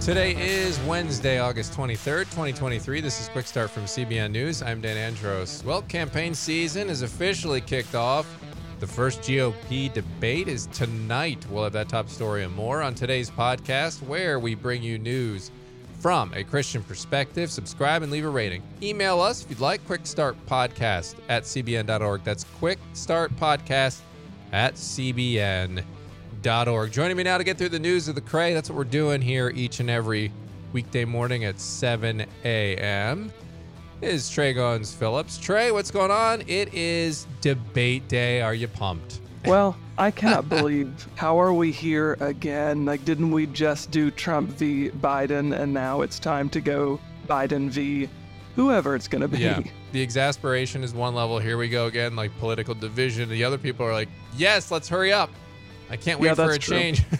Today is Wednesday, August 23rd, 2023. This is Quick Start from CBN News. I'm Dan Andros. Well, campaign season is officially kicked off. The first GOP debate is tonight. We'll have that top story and more on today's podcast, where we bring you news from a Christian perspective. Subscribe and leave a rating. Email us if you'd like. Quick Start Podcast at cbn.org. That's Quick Start Podcast at cbn.org. Joining me now to get through the news of the Cray. That's what we're doing here each and every weekday morning at 7 a.m. Is Trey Goins Phillips. Trey, what's going on? It is debate day. Are you pumped? Well, I cannot believe how are we here again? Like, didn't we just do Trump v. Biden, and now it's time to go Biden v. whoever it's going to be? Yeah. The exasperation is one level. Here we go again, like political division. The other people are like, yes, let's hurry up. I can't wait Yeah, for a true. change.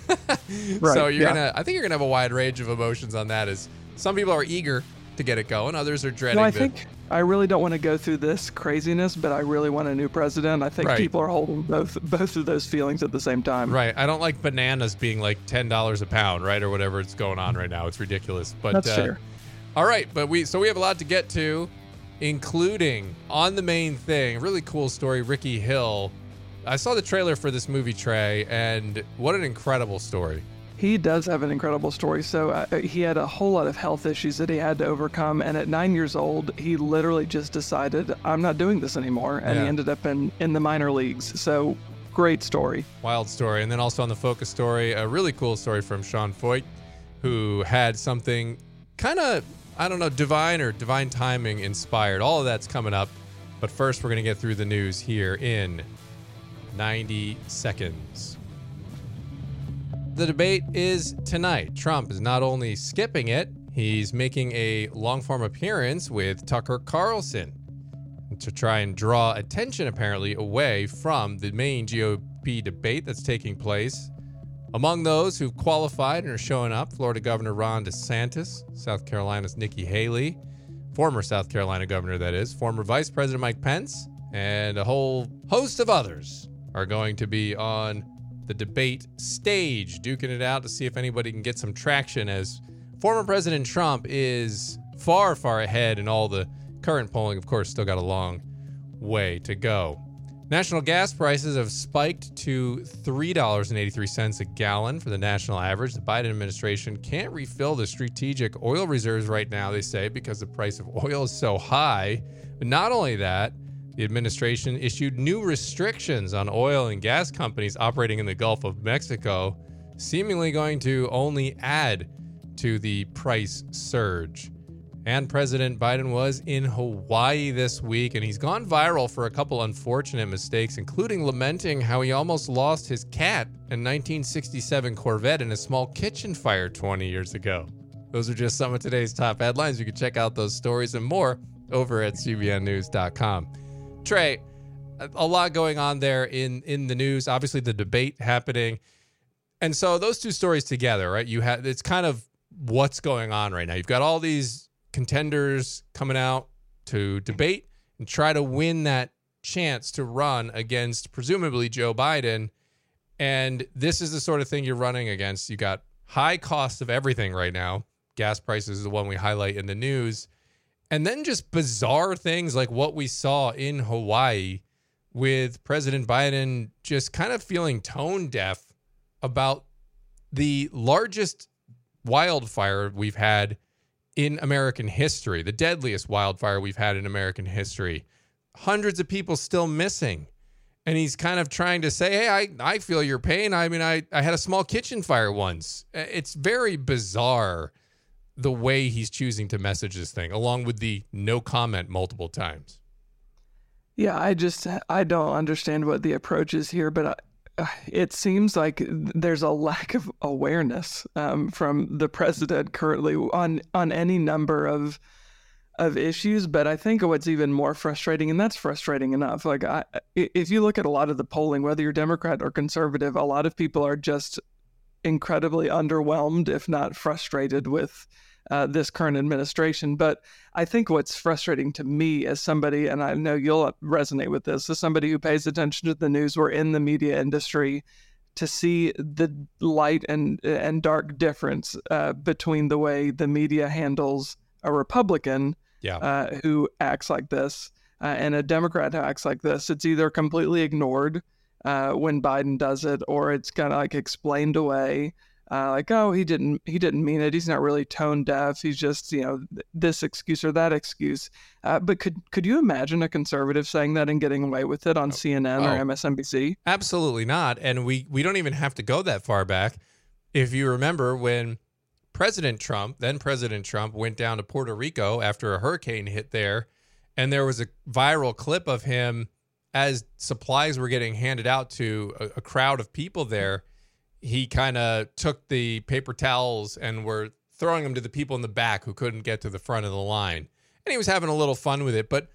Right, So you're yeah. gonna. I think you're gonna have a wide range of emotions on that. Is some people are eager to get it going, others are dreading. No, I think I really don't want to go through this craziness, but I really want a new president. I think Right. people are holding both both of those feelings at the same time. Right. I don't like bananas being like ten dollars a pound, right, or whatever it's going on right now. It's ridiculous. But That's uh, fair. All right, but we so we have a lot to get to, including on the main thing, really cool story. Rickey Hill. I saw the trailer for this movie, Trey, and what an incredible story. He does have an incredible story. So uh, he had a whole lot of health issues that he had to overcome, and at nine years old, he literally just decided, "I'm not doing this anymore," and Yeah. he ended up in in the minor leagues. So great story. Wild story. And then also on the focus story, a really cool story from Sean Feucht, who had something kind of, I don't know, divine or divine timing inspired. All of that's coming up. But first, we're going to get through the news here in 90 seconds. The debate is tonight. Trump is not only skipping it, he's making a long form appearance with Tucker Carlson to try and draw attention, apparently, away from the main GOP debate that's taking place. Among those who've qualified and are showing up, Florida Governor Ron DeSantis, South Carolina's Nikki Haley, former South Carolina governor, that is, former Vice President Mike Pence, and a whole host of others are going to be on the debate stage, duking it out to see if anybody can get some traction as former President Trump is far, far ahead in all the current polling. Of course, still got a long way to go. National gas prices have spiked to $3.83 a gallon for the national average. The Biden administration can't refill the strategic oil reserves right now, they say, because the price of oil is so high. But not only that, the administration issued new restrictions on oil and gas companies operating in the Gulf of Mexico, seemingly going to only add to the price surge. And President Biden was in Hawaii this week, and he's gone viral for a couple unfortunate mistakes, including lamenting how he almost lost his cat, a 1967 Corvette, in a small kitchen fire 20 years ago. Those are just some of today's top headlines. You can check out those stories and more over at cbnnews.com. Trey, a- lot going on there in in the news. Obviously, the debate happening, and so those two stories together, right? You have it's kind of what's going on right now. You've got all these contenders coming out to debate and try to win that chance to run against presumably Joe Biden. And this is the sort of thing you're running against. You got high cost of everything right now. Gas prices is the one we highlight in the news. And then just bizarre things like what we saw in Hawaii with President Biden just kind of feeling tone deaf about the largest wildfire we've had in American history, the deadliest wildfire we've had in American history. Hundreds of people still missing. And he's kind of trying to say, hey, I, I feel your pain. I mean, I, I had a small kitchen fire once. Uh, It's very bizarre the way he's choosing to message this thing, along with the no comment multiple times. Yeah, I just I don't understand what the approach is here, but I, uh, it seems like there's a lack of awareness um, from the president currently on on any number of of issues. But I think what's even more frustrating, and that's frustrating enough. Like I, if you look at a lot of the polling, whether you're Democrat or conservative, a lot of people are just incredibly underwhelmed, if not frustrated, with uh, this current administration. But I think what's frustrating to me as somebody, and I know you'll resonate with this, as somebody who pays attention to the news, we're in the media industry. to see the light and and dark difference uh, between the way the media handles a Republican Yeah. uh, who acts like this uh, and a Democrat who acts like this. It's either completely ignored uh, when Biden does it, or it's kind of like explained away. Uh, like, oh, he didn't, he didn't mean it. He's not really tone deaf. He's just, you know, th- this excuse or that excuse. Uh, but could could you imagine a conservative saying that and getting away with it on CNN oh. or MSNBC? Absolutely not. And we we don't even have to go that far back. If you remember when President Trump, then President Trump, went down to Puerto Rico after a hurricane hit there, and there was a viral clip of him as supplies were getting handed out to a, a crowd of people there. He kind of took the paper towels and were throwing them to the people in the back who couldn't get to the front of the line. And he was having a little fun with it, but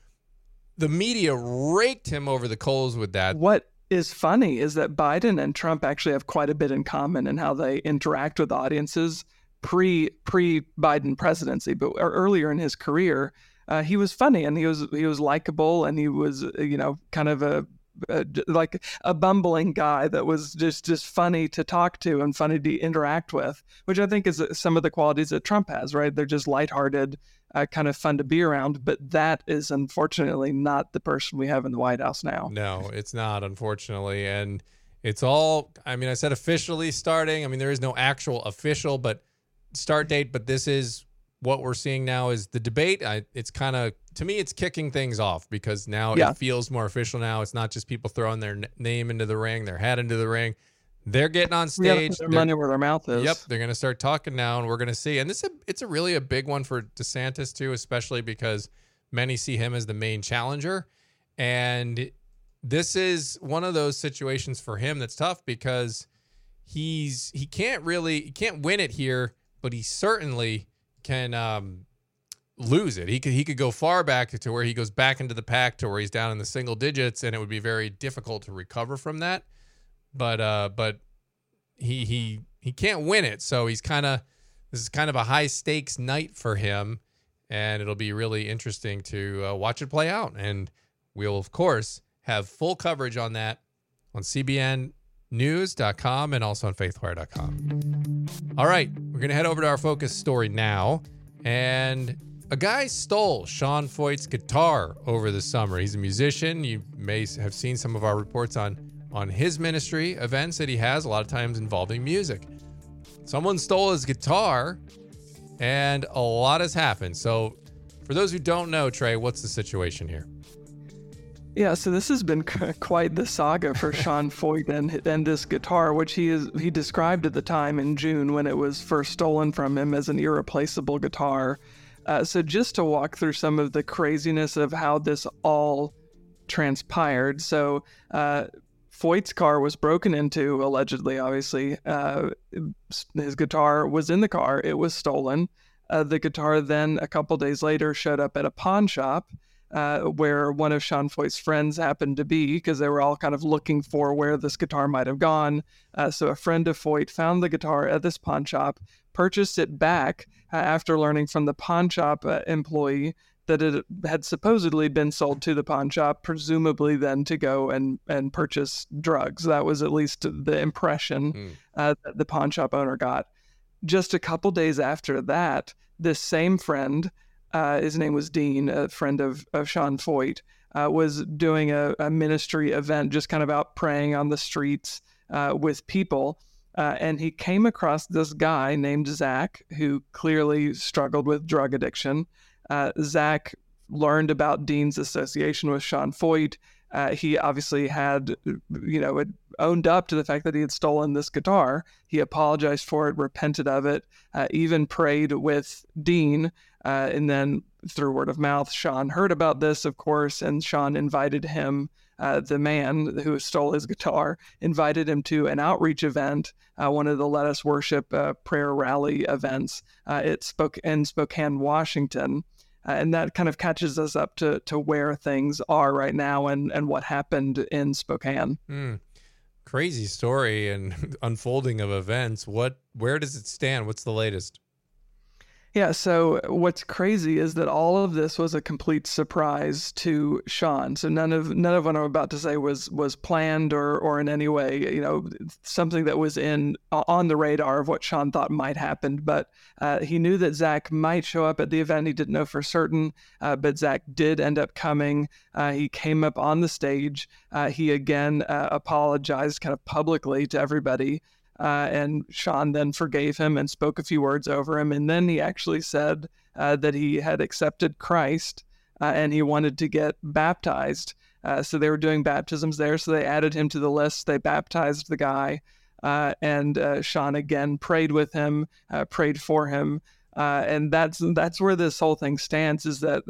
the media raked him over the coals with that. What is funny is that Biden and Trump actually have quite a bit in common in how they interact with audiences pre pre Biden presidency, but earlier in his career, uh, he was funny and he was he was likable and he was uh, you know kind of a, a like a bumbling guy that was just just funny to talk to and funny to interact with, which I think is uh, some of the qualities that Trump has. Right, they're just lighthearted. Uh, kind of fun to be around, but that is unfortunately not the person we have in the White House now. No, it's not, unfortunately. And it's all, I mean, I said officially starting. I mean, there is no actual official, but start date, but this is what we're seeing now is the debate. I, it's kind of, to me, it's kicking things off because now Yeah. it feels more official now. It's not just people throwing their n- name into the ring, their hat into the ring. They're getting on stage. their money where their mouth is. Yep, they're going to start talking now, and we're going to see. And this is a, it's a really a big one for DeSantis too, especially because many see him as the main challenger, and this is one of those situations for him that's tough because he's he can't really he can't win it here, but he certainly can um, lose it. He could he could go far back to where he goes back into the pack to where he's down in the single digits, and it would be very difficult to recover from that. But uh, but he he he can't win it, so he's kind of this is kind of a high stakes night for him, and it'll be really interesting to uh, watch it play out. And we'll of course have full coverage on that on CBNNews.com and also on FaithWire.com. All right, we're gonna head over to our focus story now, and a guy stole Sean Feucht's guitar over the summer. He's a musician. You may have seen some of our reports on on his ministry events that he has a lot of times involving music. Someone stole his guitar, and a lot has happened. So, for those who don't know, Trey, what's the situation here? Yeah, so this has been quite the saga for Sean Feucht and and this guitar, which he is he described at the time in June when it was first stolen from him as an irreplaceable guitar. Uh, so just to walk through some of the craziness of how this all transpired. So uh, Feucht's car was broken into, allegedly. Obviously, uh, his guitar was in the car. It was stolen. Uh, the guitar then, a couple days later, showed up at a pawn shop uh, where one of Sean Feucht's friends happened to be because they were all kind of looking for where this guitar might have gone. Uh, so a friend of Feucht found the guitar at this pawn shop, purchased it back uh, after learning from the pawn shop uh, employee that it had supposedly been sold to the pawn shop, presumably then to go and, and purchase drugs. That was at least the impression Mm. uh, that the pawn shop owner got. Just a couple days after that, this same friend, uh, his name was Dean, a friend of, of Sean Feucht, uh, was doing a, a ministry event, just kind of out praying on the streets uh, with people. Uh, and he came across this guy named Zach, who clearly struggled with drug addiction. Uh, Zach learned about Dean's association with Sean Feucht. Uh, he obviously had, you know, owned up to the fact that he had stolen this guitar. He apologized for it, repented of it, even prayed with Dean. Uh, and then through word of mouth, Sean heard about this, of course, and Sean invited him, uh, the man who stole his guitar, invited him to an outreach event, uh, one of the Let Us Worship uh, prayer rally events uh, at Spoke- in Spokane, Washington. Uh, and that kind of catches us up to, to where things are right now and, and what happened in Spokane. Hmm. Crazy story and unfolding of events. What? Where does it stand? What's the latest? Yeah, so what's crazy is that all of this was a complete surprise to Sean. So none of none of what I'm about to say was was planned or or in any way, you know, something that was in on the radar of what Sean thought might happen. But uh, he knew that Zach might show up at the event. He didn't know for certain, uh, but Zach did end up coming. Uh, he came up on the stage. Uh, he again uh, apologized kind of publicly to everybody. Uh, and Sean then forgave him and spoke a few words over him. And then he actually said uh, that he had accepted Christ uh, and he wanted to get baptized. Uh, so they were doing baptisms there. So they added him to the list. They baptized the guy. Uh, and uh, Sean again prayed with him, prayed for him. and that's that's where this whole thing stands is that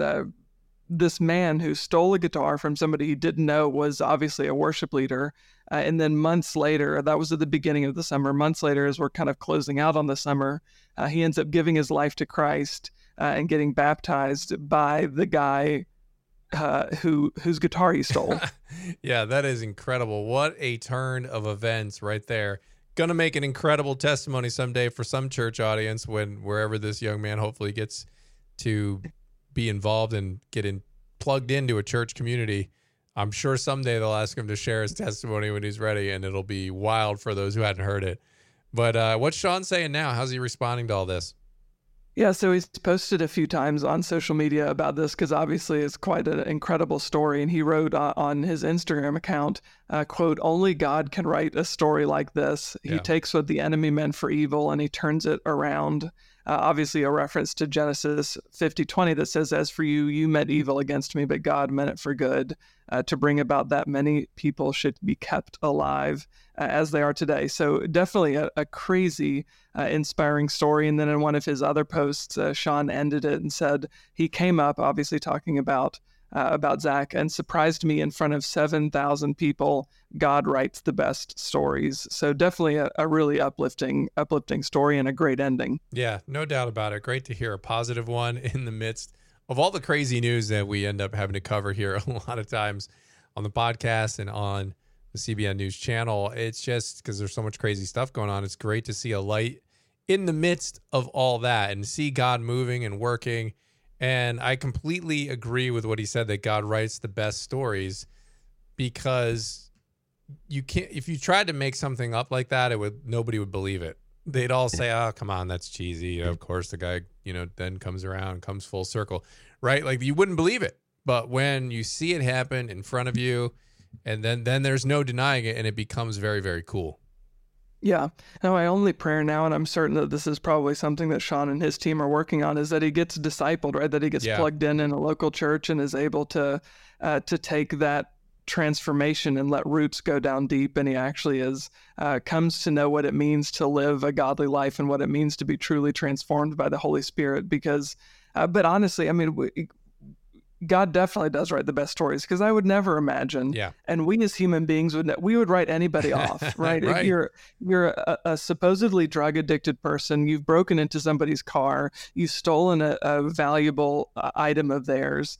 this man who stole a guitar from somebody he didn't know was obviously a worship leader uh, and then months later, that was at the beginning of the summer, months later, as we're kind of closing out on the summer, uh, he ends up giving his life to Christ uh, and getting baptized by the guy uh, who whose guitar he stole. yeah, that is incredible. What a turn of events right there. Gonna make an incredible testimony someday for some church audience when wherever this young man hopefully gets to be involved and get in plugged into a church community. I'm sure someday they'll ask him to share his testimony when he's ready, and it'll be wild for those who hadn't heard it. But uh, what's Sean saying now? How's he responding to all this? Yeah, so he's posted a few times on social media about this because obviously it's quite an incredible story. And he wrote uh, on his Instagram account, uh, "quote Only God can write a story like this. He yeah. takes what the enemy meant for evil and he turns it around." Uh, obviously a reference to Genesis 50:20 that says, "As for you, you meant evil against me, but God meant it for good, uh, to bring about that many people should be kept alive uh, as they are today." So definitely a, a crazy, uh, inspiring story. And then in one of his other posts, uh, Sean ended it and said he came up, obviously talking about uh, about Zach and surprised me in front of 7,000 people. God writes the best stories. So definitely a, a, really uplifting, uplifting story and a great ending. Yeah, no doubt about it. Great to hear a positive one in the midst of all the crazy news that we end up having to cover here a lot of times on the podcast and on the CBN News channel. It's just because there's so much crazy stuff going on. It's great to see a light in the midst of all that and see God moving and working and I completely agree with what he said that God writes the best stories because you can't if you tried to make something up like that, it would nobody would believe it. They'd all say, "Oh, come on, that's cheesy." Of course, the guy, you know, then comes around, comes full circle, right? Like you wouldn't believe it. But when you see it happen in front of you, and then then there's no denying it, and it becomes very very cool. Yeah. Now, my only prayer now, and I'm certain that this is probably something that Sean and his team are working on, is that he gets discipled, right? That he gets yeah. plugged in in a local church and is able to uh, to take that transformation and let roots go down deep, and he actually is uh, comes to know what it means to live a godly life and what it means to be truly transformed by the Holy Spirit. Because, uh, but honestly, I mean, we, God definitely does write the best stories because I would never imagine. Yeah. And we as human beings would we would write anybody off, right? right? If you're you're a, a, supposedly drug addicted person, you've broken into somebody's car, you've stolen a, a valuable uh, item of theirs.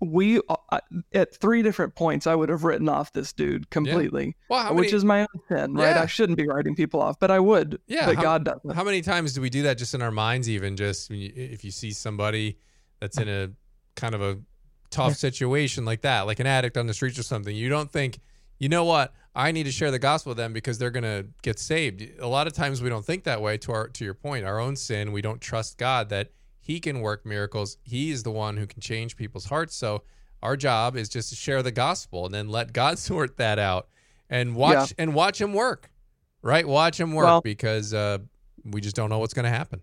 We uh, at three different points, I would have written off this dude completely, yeah. well, which is my own sin, right? Yeah. I shouldn't be writing people off, but I would. Yeah, but how, God doesn't. How many times do we do that just in our minds? Even just if you see somebody that's in a kind of a tough situation like that, like an addict on the streets or something, you don't think, you know what, I need to share the gospel with them because they're going to get saved. A lot of times we don't think that way. To our to your point, our own sin, we don't trust God that He can work miracles. He is the one who can change people's hearts. So our job is just to share the gospel and then let God sort that out and watch yeah. and watch Him work. Right, watch Him work well, because uh, we just don't know what's going to happen.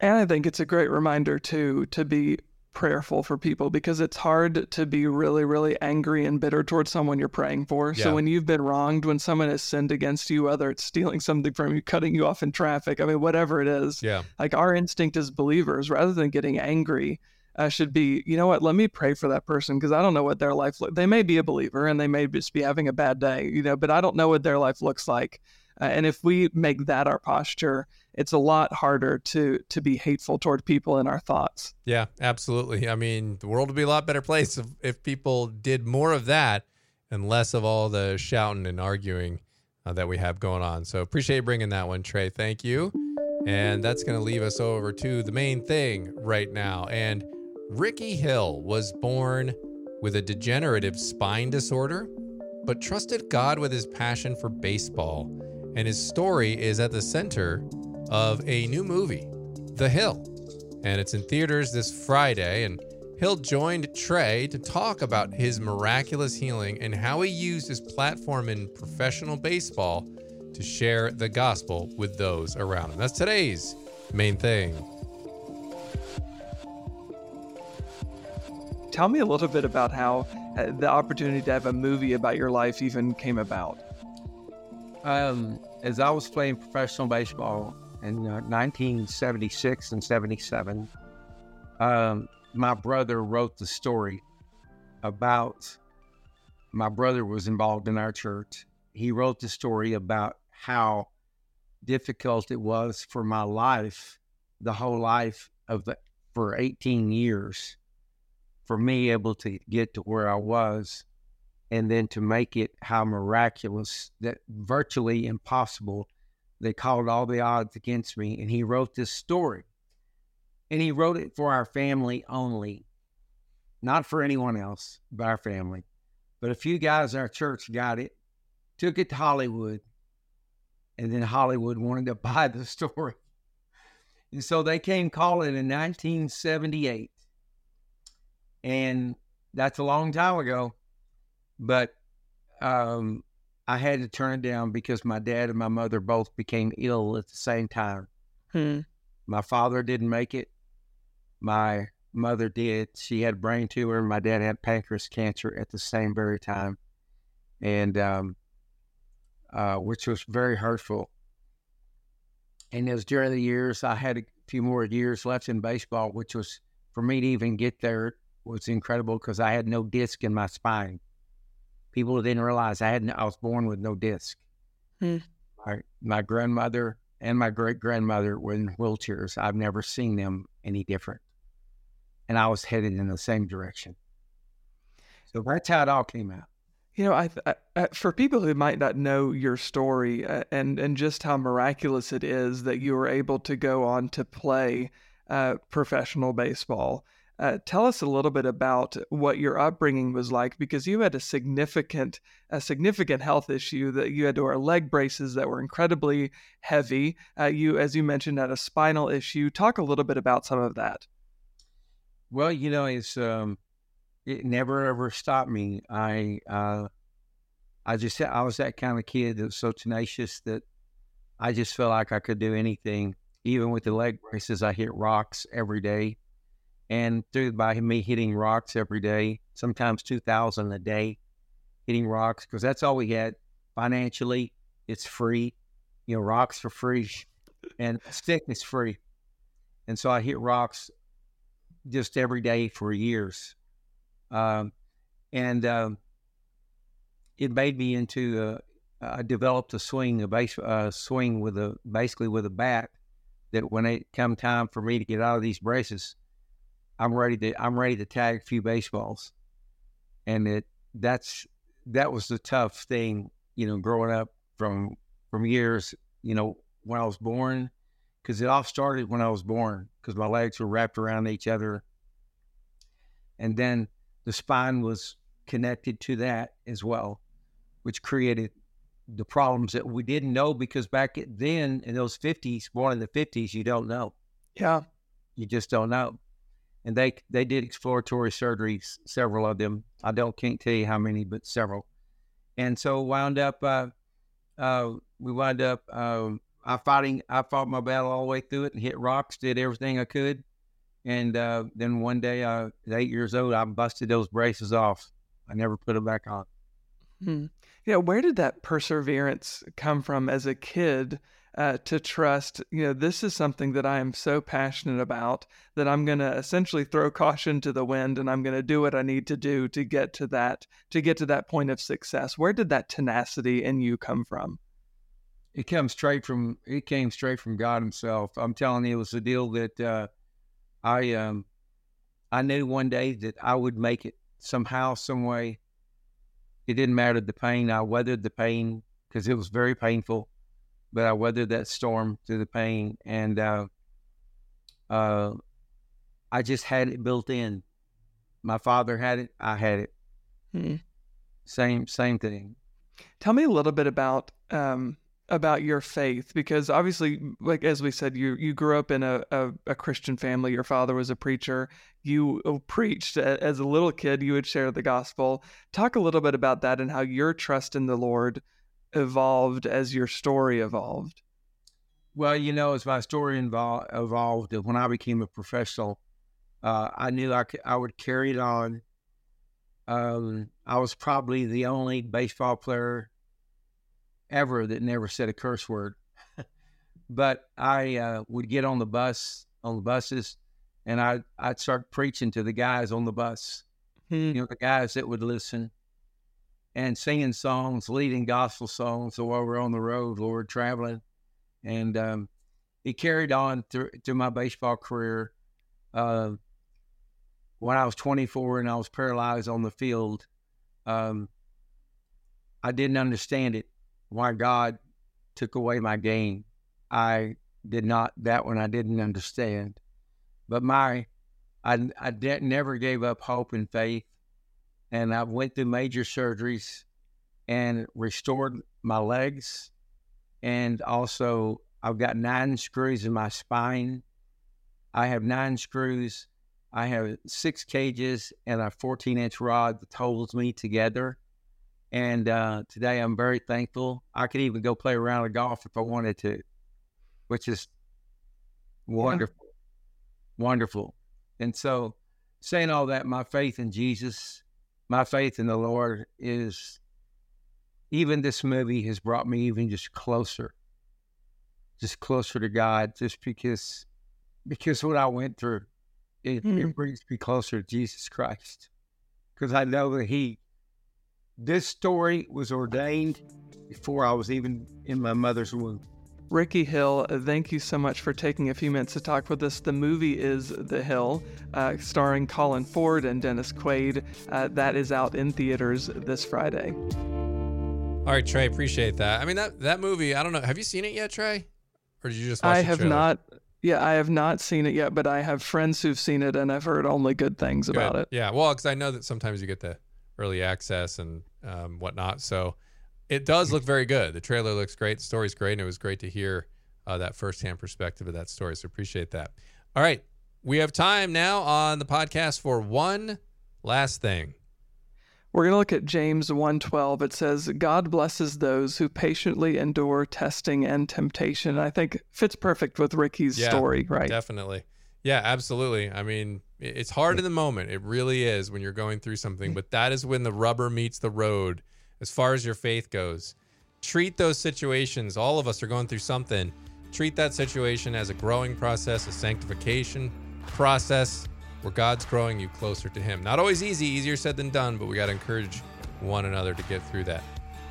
And I think it's a great reminder too to be prayerful for people because it's hard to be really, really angry and bitter towards someone you're praying for. Yeah. So when you've been wronged, when someone has sinned against you, whether it's stealing something from you, cutting you off in traffic, I mean, whatever it is, yeah. like our instinct as believers, rather than getting angry, uh, should be, you know what, let me pray for that person because I don't know what their life looks They may be a believer and they may just be having a bad day, you know, but I don't know what their life looks like. Uh, and if we make that our posture, it's a lot harder to to be hateful toward people in our thoughts. Yeah, absolutely. I mean, the world would be a lot better place if, if people did more of that and less of all the shouting and arguing uh, that we have going on. So appreciate bringing that one, Trey. Thank you. And that's going to leave us over to the main thing right now. And Rickey Hill was born with a degenerative spine disorder, but trusted God with his passion for baseball. And his story is at the center of a new movie, The Hill. And it's in theaters this Friday. And Hill joined Trey to talk about his miraculous healing and how he used his platform in professional baseball to share the gospel with those around him. That's today's main thing. Tell me a little bit about how uh, the opportunity to have a movie about your life even came about. Um, as I was playing professional baseball in uh, 1976 and 77, um, my brother wrote the story about my brother was involved in our church. He wrote the story about how difficult it was for my life, the whole life of the for 18 years, for me able to get to where I was, and then to make it how miraculous that virtually impossible. They called all the odds against me, and he wrote this story. And he wrote it for our family only, not for anyone else, but our family. But a few guys in our church got it, took it to Hollywood, and then Hollywood wanted to buy the story. And so they came calling in 1978. And that's a long time ago. But um, I had to turn it down because my dad and my mother both became ill at the same time. Hmm. My father didn't make it. My mother did. She had brain tumor. My dad had pancreas cancer at the same very time. And um, uh, which was very hurtful. And it was during the years I had a few more years left in baseball, which was for me to even get there was incredible because I had no disc in my spine. People didn't realize I had no, I was born with no disc. Hmm. My my grandmother and my great grandmother were in wheelchairs. I've never seen them any different, and I was headed in the same direction. So that's how it all came out. You know, I, I, for people who might not know your story uh, and and just how miraculous it is that you were able to go on to play uh, professional baseball. Uh, tell us a little bit about what your upbringing was like, because you had a significant a significant health issue that you had to wear leg braces that were incredibly heavy. Uh, you, as you mentioned, had a spinal issue. Talk a little bit about some of that. Well, you know, it's um, it never ever stopped me. I uh, I just I was that kind of kid that was so tenacious that I just felt like I could do anything. Even with the leg braces, I hit rocks every day, and through by me hitting rocks every day, sometimes two thousand a day, hitting rocks because that's all we had financially. It's free, you know, rocks for free, and stick is free, and so I hit rocks just every day for years um, and um, it made me into. Uh, I developed a swing, a base uh, swing with a basically with a bat. That when it come time for me to get out of these braces, I'm ready to I'm ready to tag a few baseballs, and it that's that was the tough thing, you know, growing up from from years, you know, when I was born, because it all started when I was born, because my legs were wrapped around each other, and then the spine was connected to that as well, which created the problems that we didn't know because back then in those 50s, born in the 50s, you don't know. Yeah. You just don't know. And they they did exploratory surgeries, several of them. I don't can't tell you how many, but several. And so wound up, uh, uh, we wound up. Um, I fighting. I fought my battle all the way through it and hit rocks. Did everything I could, and uh, then one day, uh, at eight years old, I busted those braces off. I never put them back on. Hmm. Yeah, where did that perseverance come from as a kid uh, to trust? You know, this is something that I am so passionate about that I'm going to essentially throw caution to the wind, and I'm going to do what I need to do to get to that to get to that point of success. Where did that tenacity in you come from? It comes straight from. It came straight from God Himself. I'm telling you, it was a deal that uh, I um I knew one day that I would make it somehow, some way. It didn't matter the pain. I weathered the pain because it was very painful. But I weathered that storm through the pain, and uh, uh, I just had it built in. My father had it. I had it. Hmm. Same same thing. Tell me a little bit about um, about your faith, because obviously, like as we said, you you grew up in a, a, a Christian family. Your father was a preacher. You uh, preached as a little kid. You would share the gospel. Talk a little bit about that and how your trust in the Lord evolved as your story evolved. Well, you know, as my story involved, evolved, when I became a professional, uh, I knew I, could, I would carry it on. Um, I was probably the only baseball player ever that never said a curse word. but I uh, would get on the bus, on the buses, and I, I'd start preaching to the guys on the bus, Hmm. you know, the guys that would listen and singing songs, leading gospel songs so while we're on the road, Lord, traveling. And um, he carried on through, through my baseball career. Uh, when I was 24 and I was paralyzed on the field, um, I didn't understand it, why God took away my game. I did not, that one I didn't understand. But my, I, I de- never gave up hope and faith. And I went through major surgeries and restored my legs. And also, I've got nine screws in my spine. I have nine screws. I have six cages and a 14 inch rod that holds me together. And uh, today I'm very thankful. I could even go play a round of golf if I wanted to, which is wonderful. Wonderful. And so, saying all that, my faith in Jesus, my faith in the Lord is even this movie has brought me even just closer, just closer to God, just because because what I went through, it, Hmm. it brings me closer to Jesus Christ. Because I know that He, this story was ordained before I was even in my mother's womb. Rickey Hill, thank you so much for taking a few minutes to talk with us. The movie is The Hill, uh, starring Colin Ford and Dennis Quaid. Uh, that is out in theaters this Friday. All right, Trey, appreciate that. I mean that that movie. I don't know. Have you seen it yet, Trey? Or did you just? Watch I have trailer? not. Yeah, I have not seen it yet, but I have friends who've seen it, and I've heard only good things Good. about it. Yeah, well, because I know that sometimes you get the early access and um, whatnot, so it does look very good. The trailer looks great. The story's great, and it was great to hear uh, that firsthand perspective of that story. So appreciate that. All right, we have time now on the podcast for one last thing. We're going to look at James 1:12. It says, "God blesses those who patiently endure testing and temptation." I think fits perfect with Rickey's Yeah, story, right? Definitely. Yeah, absolutely. I mean, it's hard in the moment. It really is when you're going through something, but that is when the rubber meets the road as far as your faith goes. Treat those situations, all of us are going through something. Treat that situation as a growing process, a sanctification process where God's growing you closer to Him. Not always easy, easier said than done, but we got to encourage one another to get through that.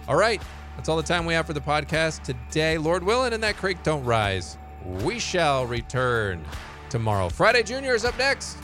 All right, that's all the time we have for the podcast today. Lord willing, and that creek don't rise. We shall return tomorrow. Friday Junior is up next.